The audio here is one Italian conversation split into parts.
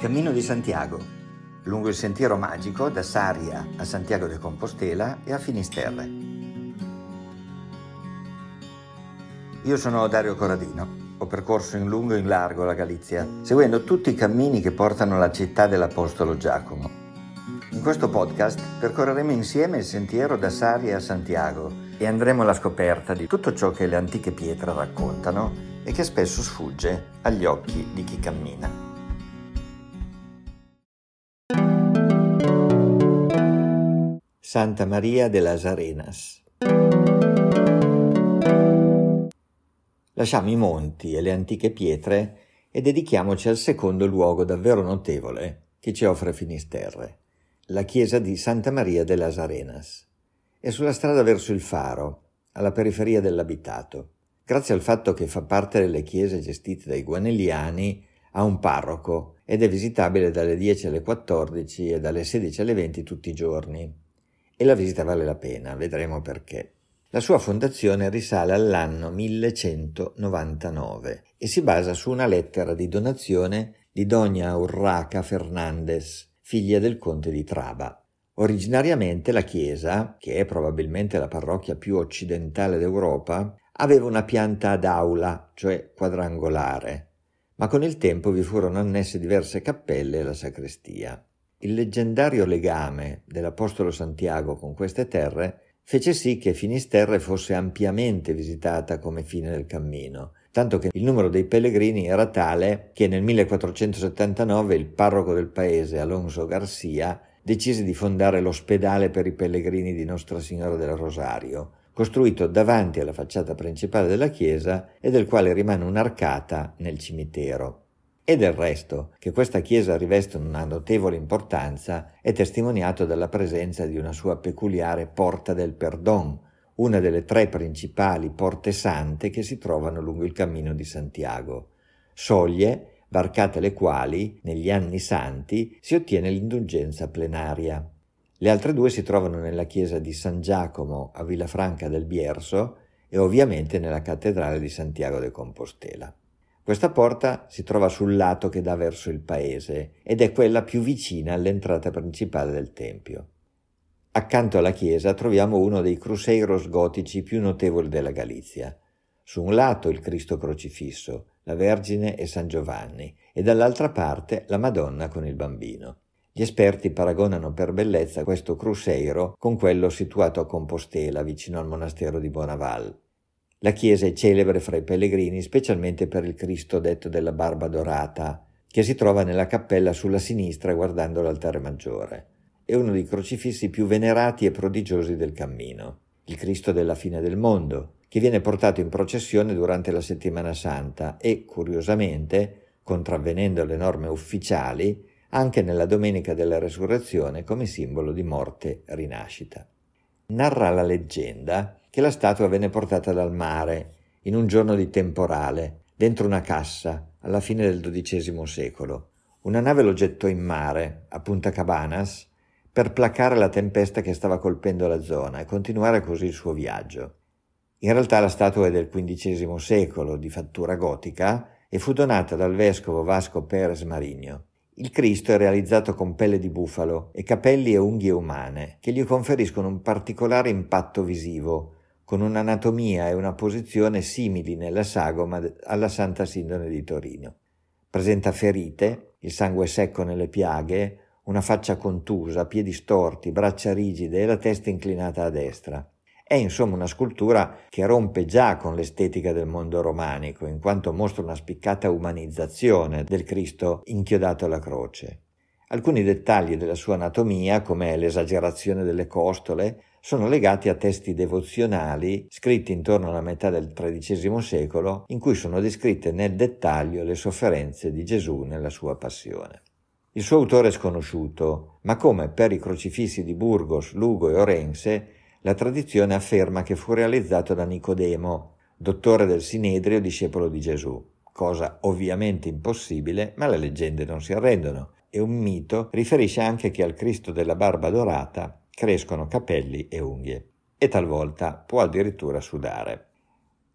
Cammino di Santiago, lungo il sentiero magico da Saria a Santiago de Compostela e a Finisterre. Io sono Dario Corradino, ho percorso in lungo e in largo la Galizia, seguendo tutti i cammini che portano alla città dell'Apostolo Giacomo. In questo podcast percorreremo insieme il sentiero da Saria a Santiago e andremo alla scoperta di tutto ciò che le antiche pietre raccontano e che spesso sfugge agli occhi di chi cammina. Santa Maria de las Arenas. Lasciamo i monti e le antiche pietre e dedichiamoci al secondo luogo davvero notevole che ci offre Finisterre, la chiesa di Santa Maria de las Arenas. È sulla strada verso il faro, alla periferia dell'abitato. Grazie al fatto che fa parte delle chiese gestite dai guanelliani, ha un parroco ed è visitabile dalle 10 alle 14 e dalle 16 alle 20 tutti i giorni e la visita vale la pena, vedremo perché. La sua fondazione risale all'anno 1199 e si basa su una lettera di donazione di Dona Urraca Fernandez, figlia del conte di Traba. Originariamente la chiesa, che è probabilmente la parrocchia più occidentale d'Europa, aveva una pianta ad aula, cioè quadrangolare, ma con il tempo vi furono annesse diverse cappelle e la sacrestia. Il leggendario legame dell'Apostolo Santiago con queste terre fece sì che Finisterre fosse ampiamente visitata come fine del cammino, tanto che il numero dei pellegrini era tale che nel 1479 il parroco del paese, Alonso Garcia, decise di fondare l'ospedale per i pellegrini di Nostra Signora del Rosario, costruito davanti alla facciata principale della chiesa e del quale rimane un'arcata nel cimitero. E del resto, che questa chiesa riveste una notevole importanza è testimoniato dalla presenza di una sua peculiare Porta del Perdon, una delle tre principali porte sante che si trovano lungo il cammino di Santiago. Soglie, varcate le quali, negli anni santi, si ottiene l'indulgenza plenaria. Le altre due si trovano nella chiesa di San Giacomo a Villafranca del Bierso e ovviamente nella cattedrale di Santiago de Compostela. Questa porta si trova sul lato che dà verso il paese ed è quella più vicina all'entrata principale del tempio. Accanto alla chiesa troviamo uno dei cruseiros gotici più notevoli della Galizia. Su un lato il Cristo crocifisso, la Vergine e San Giovanni, e dall'altra parte la Madonna con il bambino. Gli esperti paragonano per bellezza questo cruseiro con quello situato a Compostela, vicino al monastero di Bonaval. La chiesa è celebre fra i pellegrini specialmente per il Cristo detto della barba dorata, che si trova nella cappella sulla sinistra guardando l'altare maggiore. È uno dei crocifissi più venerati e prodigiosi del cammino, il Cristo della fine del mondo, che viene portato in processione durante la settimana santa e, curiosamente, contravvenendo le norme ufficiali, anche nella domenica della resurrezione come simbolo di morte rinascita. Narra la leggenda che la statua venne portata dal mare in un giorno di temporale, dentro una cassa, alla fine del XII secolo. Una nave lo gettò in mare, a Punta Cabanas, per placare la tempesta che stava colpendo la zona e continuare così il suo viaggio. In realtà la statua è del XV secolo, di fattura gotica, e fu donata dal vescovo Vasco Pérez Marigno. Il Cristo è realizzato con pelle di bufalo e capelli e unghie umane, che gli conferiscono un particolare impatto visivo, con un'anatomia e una posizione simili nella sagoma alla Santa Sindone di Torino. Presenta ferite, il sangue secco nelle piaghe, una faccia contusa, piedi storti, braccia rigide e la testa inclinata a destra. È insomma una scultura che rompe già con l'estetica del mondo romanico, in quanto mostra una spiccata umanizzazione del Cristo inchiodato alla croce. Alcuni dettagli della sua anatomia, come l'esagerazione delle costole, sono legati a testi devozionali scritti intorno alla metà del XIII secolo, in cui sono descritte nel dettaglio le sofferenze di Gesù nella sua passione. Il suo autore è sconosciuto, ma come per i crocifissi di Burgos, Lugo e Orense, la tradizione afferma che fu realizzato da Nicodemo, dottore del Sinedrio, discepolo di Gesù, cosa ovviamente impossibile, ma le leggende non si arrendono, e un mito riferisce anche che al Cristo della barba dorata crescono capelli e unghie e talvolta può addirittura sudare.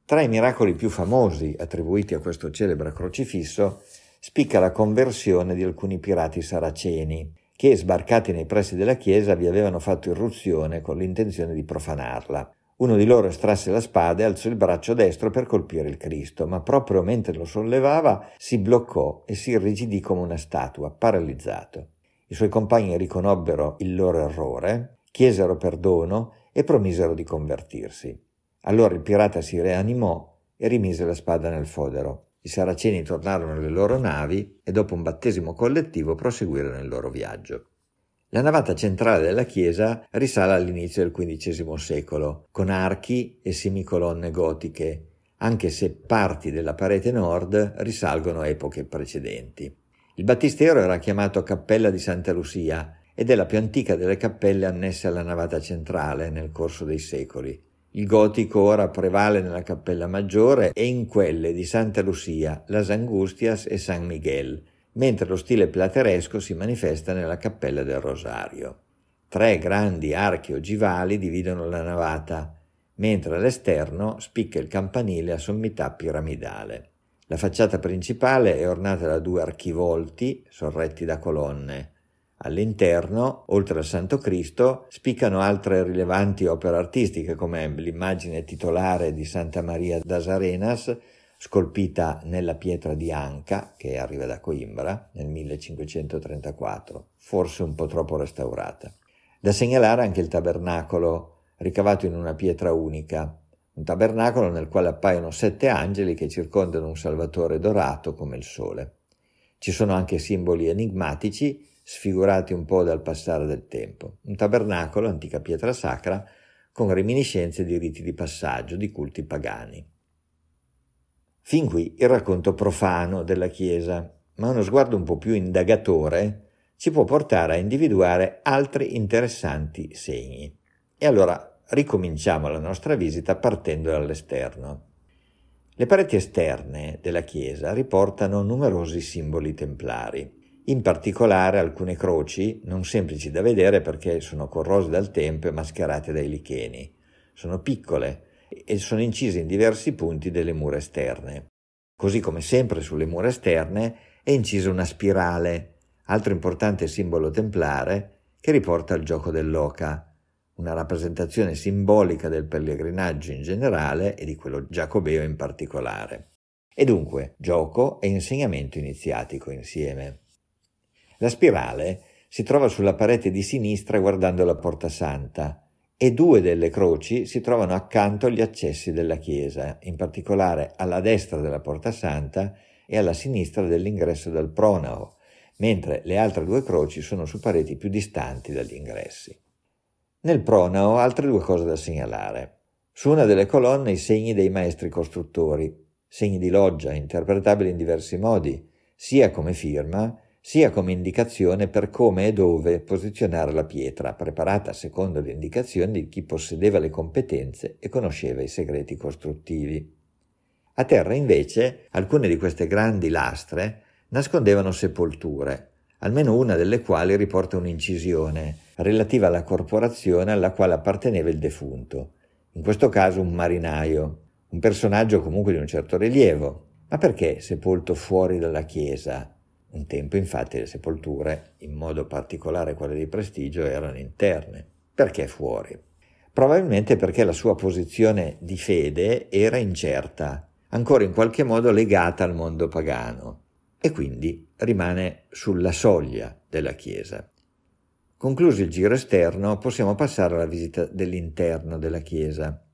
Tra i miracoli più famosi attribuiti a questo celebre crocifisso spicca la conversione di alcuni pirati saraceni, che sbarcati nei pressi della chiesa vi avevano fatto irruzione con l'intenzione di profanarla. Uno di loro estrasse la spada e alzò il braccio destro per colpire il Cristo, ma proprio mentre lo sollevava si bloccò e si irrigidì come una statua, paralizzato. I suoi compagni riconobbero il loro errore, chiesero perdono e promisero di convertirsi. Allora il pirata si rianimò e rimise la spada nel fodero. I saraceni tornarono alle loro navi e dopo un battesimo collettivo proseguirono il loro viaggio. La navata centrale della chiesa risale all'inizio del XV secolo, con archi e semicolonne gotiche, anche se parti della parete nord risalgono a epoche precedenti. Il battistero era chiamato Cappella di Santa Lucia ed è la più antica delle cappelle annesse alla navata centrale nel corso dei secoli. Il gotico ora prevale nella cappella maggiore e in quelle di Santa Lucia, Las Angustias e San Miguel, mentre lo stile plateresco si manifesta nella cappella del Rosario. Tre grandi archi ogivali dividono la navata, mentre all'esterno spicca il campanile a sommità piramidale. La facciata principale è ornata da due archivolti sorretti da colonne. All'interno, oltre al Santo Cristo, spiccano altre rilevanti opere artistiche come l'immagine titolare di Santa Maria das Arenas scolpita nella pietra di Anca, che arriva da Coimbra nel 1534, forse un po' troppo restaurata. Da segnalare anche il tabernacolo, ricavato in una pietra unica, un tabernacolo nel quale appaiono sette angeli che circondano un Salvatore dorato come il sole. Ci sono anche simboli enigmatici, sfigurati un po' dal passare del tempo. Un tabernacolo, antica pietra sacra, con reminiscenze di riti di passaggio, di culti pagani. Fin qui il racconto profano della Chiesa, ma uno sguardo un po' più indagatore ci può portare a individuare altri interessanti segni. E allora ricominciamo la nostra visita partendo dall'esterno. Le pareti esterne della chiesa riportano numerosi simboli templari, in particolare alcune croci, non semplici da vedere perché sono corrose dal tempo e mascherate dai licheni. Sono piccole, e sono incise in diversi punti delle mura esterne. Così come sempre sulle mura esterne è incisa una spirale, altro importante simbolo templare che riporta al gioco dell'oca, una rappresentazione simbolica del pellegrinaggio in generale e di quello giacobeo in particolare. E dunque gioco e insegnamento iniziatico insieme. La spirale si trova sulla parete di sinistra guardando la porta santa, e due delle croci si trovano accanto agli accessi della chiesa, in particolare alla destra della Porta Santa e alla sinistra dell'ingresso del pronao, mentre le altre due croci sono su pareti più distanti dagli ingressi. Nel pronao altre due cose da segnalare. Su una delle colonne i segni dei maestri costruttori, segni di loggia interpretabili in diversi modi, sia come firma sia come indicazione per come e dove posizionare la pietra, preparata secondo le indicazioni di chi possedeva le competenze e conosceva i segreti costruttivi. A terra invece alcune di queste grandi lastre nascondevano sepolture, almeno una delle quali riporta un'incisione relativa alla corporazione alla quale apparteneva il defunto, in questo caso un marinaio, un personaggio comunque di un certo rilievo. Ma perché sepolto fuori dalla chiesa, un tempo infatti le sepolture, in modo particolare quelle di prestigio, erano interne. Perché fuori? Probabilmente perché la sua posizione di fede era incerta, ancora in qualche modo legata al mondo pagano, e quindi rimane sulla soglia della Chiesa. Concluso il giro esterno, possiamo passare alla visita dell'interno della chiesa.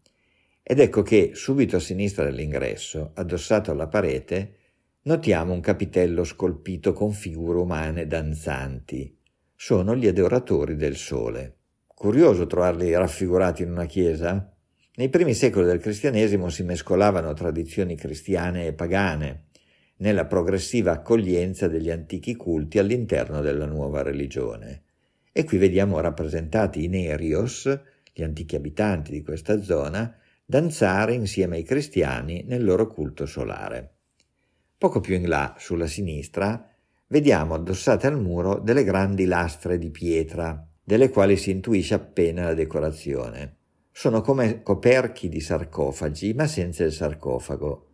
Ed ecco che subito a sinistra dell'ingresso, addossato alla parete, notiamo un capitello scolpito con figure umane danzanti. Sono gli adoratori del sole. Curioso trovarli raffigurati in una chiesa? Nei primi secoli del cristianesimo si mescolavano tradizioni cristiane e pagane, nella progressiva accoglienza degli antichi culti all'interno della nuova religione. E qui vediamo rappresentati i Nerios, gli antichi abitanti di questa zona, danzare insieme ai cristiani nel loro culto solare. Poco più in là, sulla sinistra, vediamo addossate al muro delle grandi lastre di pietra, delle quali si intuisce appena la decorazione. Sono come coperchi di sarcofagi, ma senza il sarcofago.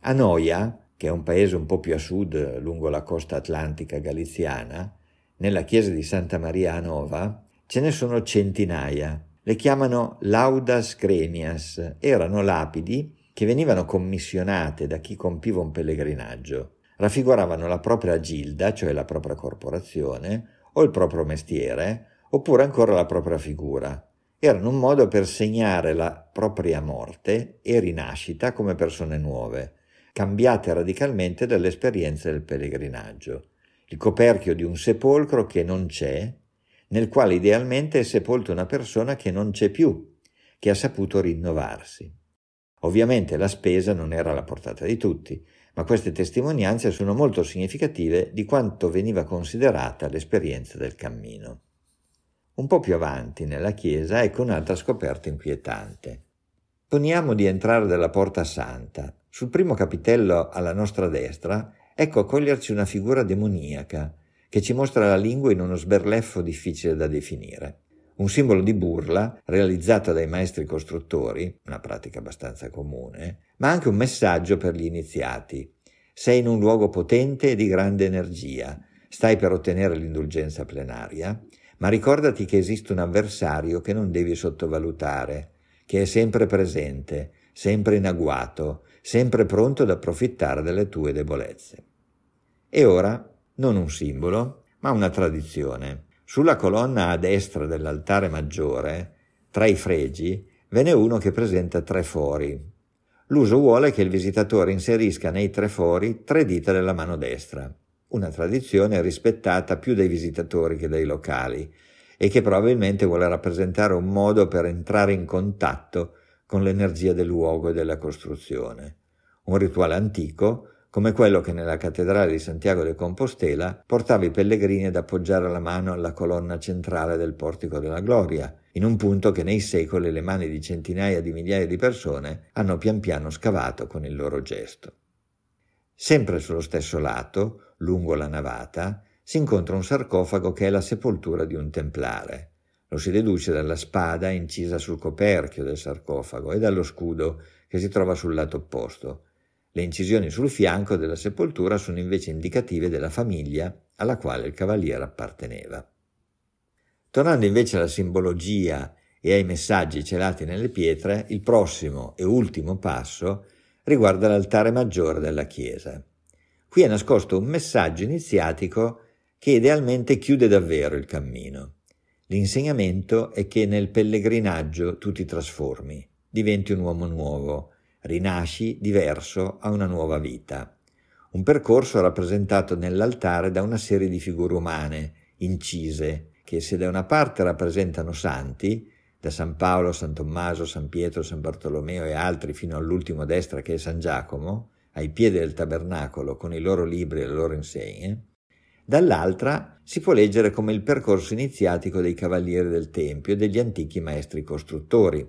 A Noia, che è un paese un po' più a sud lungo la costa atlantica galiziana, nella chiesa di Santa Maria a Nova ce ne sono centinaia. Le chiamano laudas gremias, erano lapidi che venivano commissionate da chi compiva un pellegrinaggio. Raffiguravano la propria gilda, cioè la propria corporazione, o il proprio mestiere, oppure ancora la propria figura. Erano un modo per segnare la propria morte e rinascita come persone nuove, cambiate radicalmente dall'esperienza del pellegrinaggio. Il coperchio di un sepolcro che non c'è, nel quale idealmente è sepolta una persona che non c'è più, che ha saputo rinnovarsi. Ovviamente la spesa non era alla portata di tutti, ma queste testimonianze sono molto significative di quanto veniva considerata l'esperienza del cammino. Un po' più avanti nella chiesa ecco un'altra scoperta inquietante. Poniamo di entrare dalla porta santa. Sul primo capitello alla nostra destra ecco accoglierci una figura demoniaca che ci mostra la lingua in uno sberleffo difficile da definire un simbolo di burla realizzato dai maestri costruttori, una pratica abbastanza comune, ma anche un messaggio per gli iniziati. Sei in un luogo potente e di grande energia, stai per ottenere l'indulgenza plenaria, ma ricordati che esiste un avversario che non devi sottovalutare, che è sempre presente, sempre in agguato, sempre pronto ad approfittare delle tue debolezze. E ora, non un simbolo, ma una tradizione. Sulla colonna a destra dell'altare maggiore, tra i fregi, ve n'è uno che presenta tre fori. L'uso vuole che il visitatore inserisca nei tre fori tre dita della mano destra, una tradizione rispettata più dai visitatori che dai locali e che probabilmente vuole rappresentare un modo per entrare in contatto con l'energia del luogo e della costruzione. Un rituale antico come quello che nella cattedrale di Santiago de Compostela portava i pellegrini ad appoggiare la mano alla colonna centrale del portico della gloria, in un punto che nei secoli le mani di centinaia di migliaia di persone hanno pian piano scavato con il loro gesto. Sempre sullo stesso lato, lungo la navata, si incontra un sarcofago che è la sepoltura di un templare. Lo si deduce dalla spada incisa sul coperchio del sarcofago e dallo scudo che si trova sul lato opposto, le incisioni sul fianco della sepoltura sono invece indicative della famiglia alla quale il cavaliere apparteneva. Tornando invece alla simbologia e ai messaggi celati nelle pietre, il prossimo e ultimo passo riguarda l'altare maggiore della chiesa. Qui è nascosto un messaggio iniziatico che idealmente chiude davvero il cammino. L'insegnamento è che nel pellegrinaggio tu ti trasformi, diventi un uomo nuovo, rinasci diverso a una nuova vita. Un percorso rappresentato nell'altare da una serie di figure umane, incise, che se da una parte rappresentano santi, da San Paolo, San Tommaso, San Pietro, San Bartolomeo e altri fino all'ultimo a destra che è San Giacomo, ai piedi del tabernacolo con i loro libri e le loro insegne, dall'altra si può leggere come il percorso iniziatico dei cavalieri del Tempio e degli antichi maestri costruttori.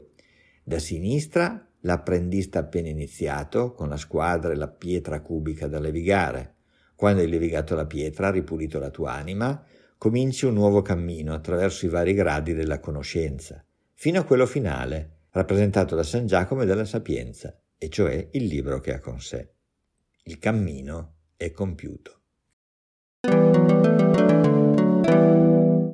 Da sinistra l'apprendista appena iniziato, con la squadra e la pietra cubica da levigare. Quando hai levigato la pietra, ripulito la tua anima, cominci un nuovo cammino attraverso i vari gradi della conoscenza, fino a quello finale, rappresentato da San Giacomo e dalla Sapienza, e cioè il libro che ha con sé. Il cammino è compiuto.